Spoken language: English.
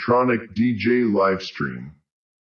Electronic DJ live stream.